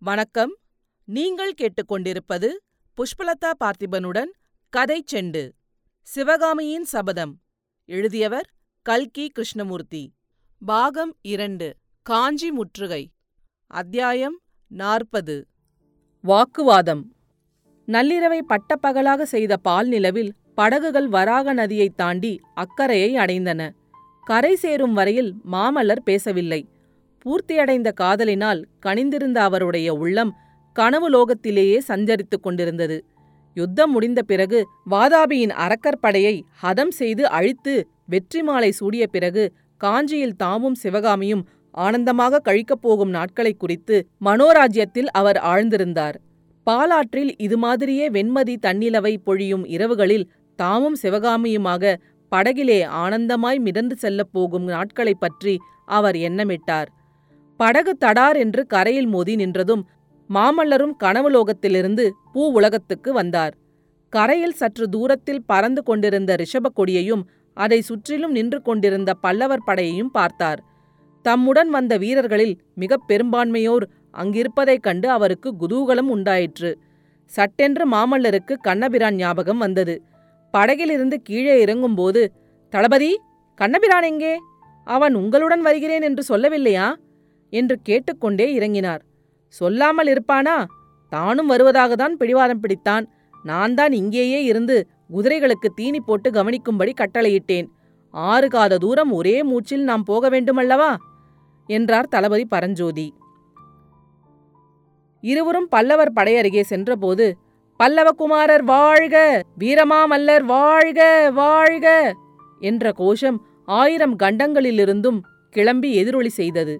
வணக்கம். நீங்கள் கேட்டுக்கொண்டிருப்பது புஷ்பலதா பார்த்திபனுடன் கதை செண்டு சிவகாமியின் சபதம். எழுதியவர் கல்கி கிருஷ்ணமூர்த்தி. பாகம் இரண்டு காஞ்சி முற்றுகை. அத்தியாயம் நாற்பது. வாக்குவாதம். நள்ளிரவை பட்டப்பகலாக செய்த பால் நிலவில் படகுகள் வராக நதியைத் தாண்டி அக்கரையை அடைந்தன. கரை சேரும் வரையில் மாமல்லர் பேசவில்லை. பூர்த்தியடைந்த காதலினால் கனிந்திருந்த அவருடைய உள்ளம் கனவு லோகத்திலேயே சஞ்சரித்துக் கொண்டிருந்தது. யுத்தம் முடிந்த பிறகு வாதாபியின் அரக்கற்படையை ஹதம் செய்து அழித்து வெற்றி மாலை சூடிய பிறகு காஞ்சியில் தாமும் சிவகாமியும் ஆனந்தமாக கழிக்கப் போகும் நாட்களை குறித்து மனோராஜ்யத்தில் அவர் ஆழ்ந்திருந்தார். பாலாற்றில் இது மாதிரியே வெண்மதி தன்னிலவை பொழியும் இரவுகளில் தாமும் சிவகாமியுமாக படகிலே ஆனந்தமாய் மிதந்து செல்லப் போகும் நாட்களைப் பற்றி அவர் எண்ணமிட்டார். படகு தடார் என்று கரையில் மோதி நின்றதும் மாமல்லரும் கனவுலோகத்திலிருந்து பூ உலகத்துக்கு வந்தார். கரையில் சற்று தூரத்தில் பறந்து கொண்டிருந்த ரிஷப கொடியையும் அதை சுற்றிலும் நின்று கொண்டிருந்த பல்லவர் படையையும் பார்த்தார். தம்முடன் வந்த வீரர்களில் மிகப் பெரும்பான்மையோர் அங்கிருப்பதைக் கண்டு அவருக்கு குதூகலம் உண்டாயிற்று. சட்டென்று மாமல்லருக்கு கண்ணபிரான் ஞாபகம் வந்தது. படகிலிருந்து கீழே இறங்கும்போது தளபதி கண்ணபிரான் எங்கே? அவன் உங்களுடன் வருகிறேன் என்று சொல்லவில்லையா? என்று கேட்டுக்கொண்டே இறங்கினார். சொல்லாமல் இருப்பானா? தானும் வருவதாகத்தான் பிடிவாதம் பிடித்தான். நான் தான் இங்கேயே இருந்து குதிரைகளுக்கு தீனி போட்டு கவனிக்கும்படி கட்டளையிட்டேன். ஆறு காத தூரம் ஒரே மூச்சில் நாம் போக வேண்டுமல்லவா? என்றார் தளபதி பரஞ்சோதி. இருவரும் பல்லவர் படையருகே சென்றபோது பல்லவகுமாரர் வாழ்க! வீரமாமல்லர் வாழ்க! வாழ்க! என்ற கோஷம் ஆயிரம் கண்டங்களிலிருந்தும் கிளம்பி எதிரொலி செய்தது.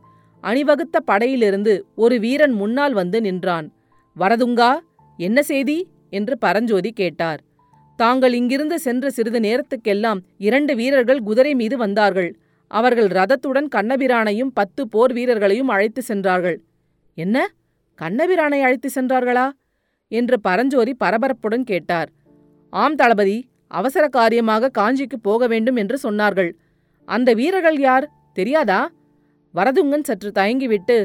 அணிவகுத்த படையிலிருந்து ஒரு வீரன் முன்னால் வந்து நின்றான். வரதுங்கா என்ன செய்தி என்று பரஞ்சோதி கேட்டார். தாங்கள் இங்கிருந்து சென்ற சிறிது நேரத்துக்கெல்லாம் இரண்டு வீரர்கள் குதிரை மீது வந்தார்கள். அவர்கள் ரதத்துடன் கண்ணபிரானையும் பத்து போர் வீரர்களையும் அழைத்து சென்றார்கள் என்ன? கண்ணபிரானை அழைத்து சென்றார்களா என்று பரஞ்சோதி பரபரப்புடன் கேட்டார். ஆம் தளபதி அவசர காரியமாக காஞ்சிக்கு போக வேண்டும் என்று சொன்னார்கள். அந்த வீரர்கள் யார்? தெரியாதா? வரதுங்கன் சற்று தயங்கிவிட்டு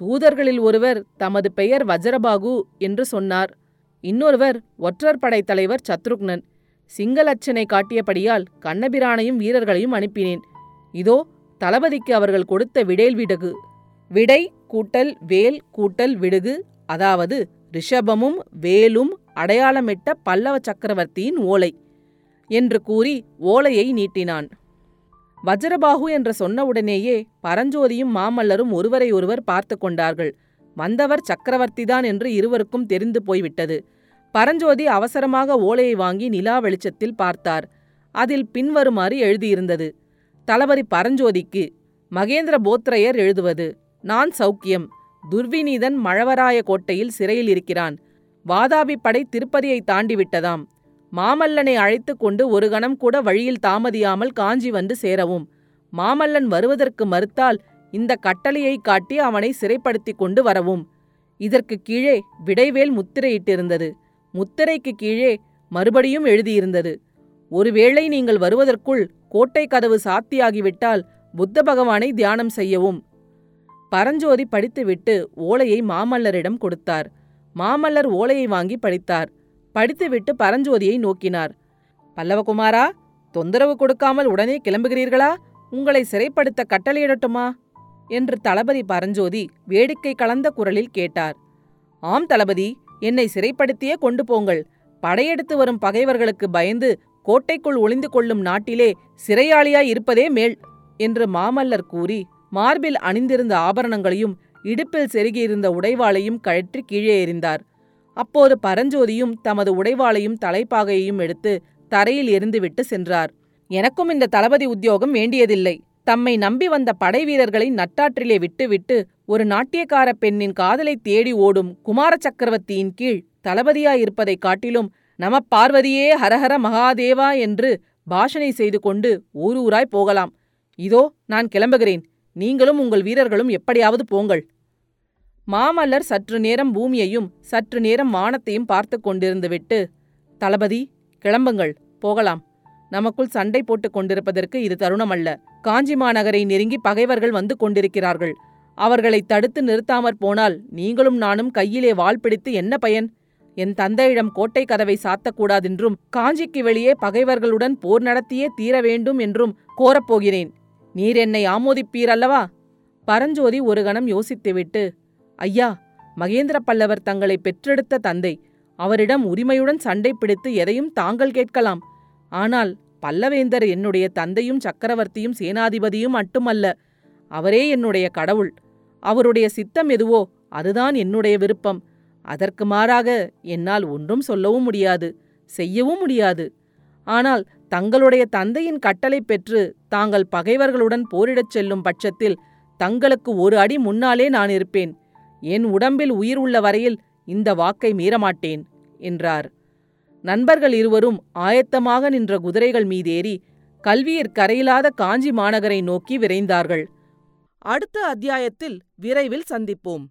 தூதர்களில் ஒருவர் தமது பெயர் வஜ்ரபாகு என்று சொன்னார். இன்னொருவர் ஒற்றர் படை தலைவர் சத்ருக்னன். சிங்களச்சனை காட்டியபடியால் கண்ணபிரானையும் வீரர்களையும் அனுப்பினேன். இதோ தளபதிக்கு அவர்கள் கொடுத்த விடேல் விடகு. விடை கூட்டல் வேல் கூட்டல் விடுகு. அதாவது ரிஷபமும் வேலும் அடையாளமிட்ட பல்லவ சக்கரவர்த்தியின் ஓலை என்று கூறி ஓலையை நீட்டினான். வஜ்ரபாகு என்று சொன்னவுடனேயே பரஞ்சோதியும் மாமல்லரும் ஒருவரை ஒருவர் பார்த்து கொண்டார்கள். வந்தவர் சக்கரவர்த்திதான் என்று இருவருக்கும் தெரிந்து போய்விட்டது. பரஞ்சோதி அவசரமாக ஓலையை வாங்கி நிலா வெளிச்சத்தில் பார்த்தார். அதில் பின்வருமாறு எழுதியிருந்தது. தளபதி பரஞ்சோதிக்கு மகேந்திர போத்ரையர் எழுதுவது நான் சௌக்கியம். துர்விநீதன் மழவராய கோட்டையில் சிறையில் இருக்கிறான். வாதாபி படை திருப்பதியை தாண்டிவிட்டதாம். மாமல்லனை அழைத்து கொண்டு ஒரு கணம் கூட வழியில் தாமதியாமல் காஞ்சி வந்து சேரவும். மாமல்லன் வருவதற்கு மறுத்தால் இந்த கட்டளையை காட்டி அவனை சிறைப்படுத்திக் கொண்டு வரவும். இதற்கு கீழே விடைவேல் முத்திரையிட்டிருந்தது. முத்திரைக்கு கீழே மறுபடியும் எழுதியிருந்தது. ஒருவேளை நீங்கள் வருவதற்குள் கோட்டை கதவு சாத்தியாகிவிட்டால் புத்த பகவானை தியானம் செய்யவும். பரஞ்சோதி படித்துவிட்டு ஓலையை மாமல்லரிடம் கொடுத்தார். மாமல்லர் ஓலையை வாங்கி படித்தார். படித்துவிட்டு பரஞ்சோதியை நோக்கினார். பல்லவகுமாரா தொந்தரவு கொடுக்காமல் உடனே கிளம்புகிறீர்களா? உங்களை சிறைப்படுத்த கட்டளையிடட்டுமா? என்று தளபதி பரஞ்சோதி வேடிக்கை கலந்த குரலில் கேட்டார். ஆம் தளபதி என்னை சிறைப்படுத்தியே கொண்டு போங்கள். படையெடுத்து வரும் பகைவர்களுக்கு பயந்து கோட்டைக்குள் ஒளிந்து கொள்ளும் நாட்டிலே சிறையாளியாய் இருப்பதே மேல் என்று மாமல்லர் கூறி மார்பில் அணிந்திருந்த ஆபரணங்களையும் இடுப்பில் செருகியிருந்த உடைவாளையும் கழற்றி கீழே எறிந்தார். அப்போது பரஞ்சோதியும் தமது உடைவாளையும் தலைப்பாகையையும் எடுத்து தரையில் எரிந்துவிட்டு சென்றார். எனக்கும் இந்த தளபதி உத்தியோகம் வேண்டியதில்லை. தம்மை நம்பி வந்த படை வீரர்களை நட்டாற்றிலே விட்டுவிட்டு ஒரு நாட்டியக்கார பெண்ணின் காதலை தேடி ஓடும் குமார சக்கரவர்த்தியின் கீழ் தளபதியாயிருப்பதைக் காட்டிலும் நம பார்வதியே ஹரஹர மகாதேவா என்று பாஷனை செய்து கொண்டு ஊரூராய் போகலாம். இதோ நான் கிளம்புகிறேன். நீங்களும் உங்கள் வீரர்களும் எப்படியாவது போங்கள். மாமல்லர் சற்று நேரம் பூமியையும் சற்று நேரம் வானத்தையும் பார்த்து கொண்டிருந்துவிட்டு தளபதி கிளம்புங்கள் போகலாம். நமக்குள் சண்டை போட்டுக் கொண்டிருப்பதற்கு இது தருணமல்ல. காஞ்சி மாநகரை நெருங்கி பகைவர்கள் வந்து கொண்டிருக்கிறார்கள். அவர்களை தடுத்து நிறுத்தாமற் போனால் நீங்களும் நானும் கையிலே வாள் பிடித்து என்ன பயன்? என் தந்தையிடம் கோட்டை கதவை சாத்தக்கூடாதென்றும் காஞ்சிக்கு வெளியே பகைவர்களுடன் போர் நடத்தியே தீர வேண்டும் என்றும் கோரப்போகிறேன் நீர் என்னை ஆமோதிப்பீர் அல்லவா பரஞ்சோதி ஒரு கணம் யோசித்துவிட்டு ஐயா மகேந்திர பல்லவர் தங்களை பெற்றெடுத்த தந்தை. அவரிடம் உரிமையுடன் சண்டை பிடித்து எதையும் தாங்கள் கேட்கலாம். ஆனால் பல்லவேந்தர் என்னுடைய தந்தையும் சக்கரவர்த்தியும் சேனாதிபதியும் மட்டுமல்ல அவரே என்னுடைய கடவுள். அவருடைய சித்தம் எதுவோ அதுதான் என்னுடைய விருப்பம். அதற்கு மாறாக என்னால் ஒன்றும் சொல்லவும் முடியாது செய்யவும் முடியாது. ஆனால் தங்களுடைய தந்தையின் கட்டளை பெற்று தாங்கள் பகைவர்களுடன் போரிடச் செல்லும் பட்சத்தில் தங்களுக்கு ஒரு அடி முன்னாலே நான் இருப்பேன். என் உடம்பில் உயிர் உள்ள வரையில் இந்த வாக்கை மீறமாட்டேன் என்றார். நண்பர்கள் இருவரும் ஆயத்தமாக நின்ற குதிரைகள் மீதேறி கல்வியிற் கரையிலாத காஞ்சி மாநகரை நோக்கி விரைந்தார்கள். அடுத்த அத்தியாயத்தில் விரைவில் சந்திப்போம்.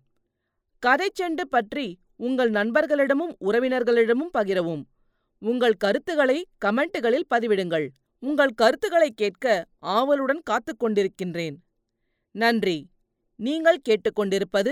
கதை செண்டு பற்றி உங்கள் நண்பர்களிடமும் உறவினர்களிடமும் பகிரவும். உங்கள் கருத்துக்களை கமெண்ட்டுகளில் பதிவிடுங்கள். உங்கள் கருத்துக்களை கேட்க ஆவலுடன் காத்துக் கொண்டிருக்கின்றேன். நன்றி. நீங்கள் கேட்டுக்கொண்டிருப்பது